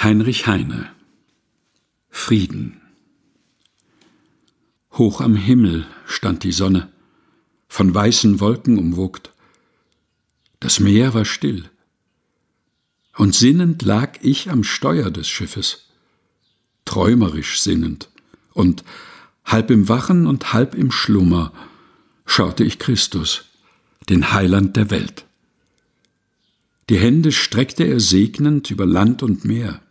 Heinrich Heine. Frieden. Hoch am Himmel stand die Sonne, von weißen Wolken umwogt. Das Meer war still, und sinnend lag ich am Steuer des Schiffes, träumerisch sinnend, und halb im Wachen und halb im Schlummer schaute ich Christus, den Heiland der Welt. Die Hände streckte er segnend über Land und Meer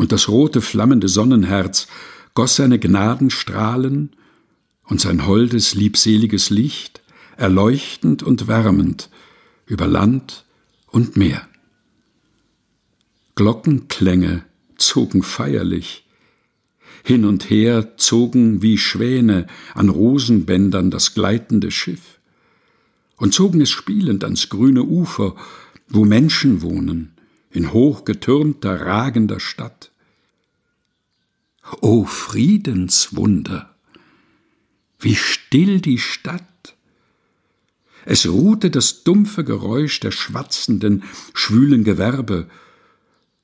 und das rote flammende Sonnenherz goss seine Gnadenstrahlen und sein holdes, liebseliges Licht, erleuchtend und wärmend, über Land und Meer. Glockenklänge zogen feierlich, hin und her zogen wie Schwäne an Rosenbändern das gleitende Schiff und zogen es spielend ans grüne Ufer, wo Menschen wohnen, in hochgetürmter, ragender Stadt. O Friedenswunder! Wie still die Stadt! Es ruhte das dumpfe Geräusch der schwatzenden, schwülen Gewerbe,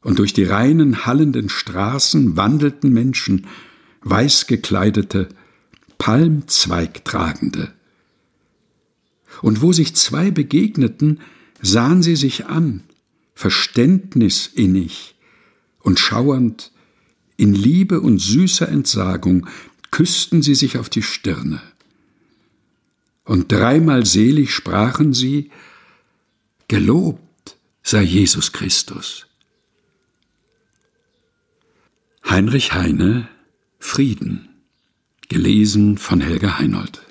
und durch die reinen, hallenden Straßen wandelten Menschen, weiß gekleidete, Palmzweigtragende. Und wo sich zwei begegneten, sahen sie sich an, verständnisinnig und schauernd in Liebe und süßer Entsagung küssten sie sich auf die Stirne. Und dreimal selig sprachen sie, Gelobt sei Jesus Christus. Heinrich Heine Frieden gelesen von Helga Heinold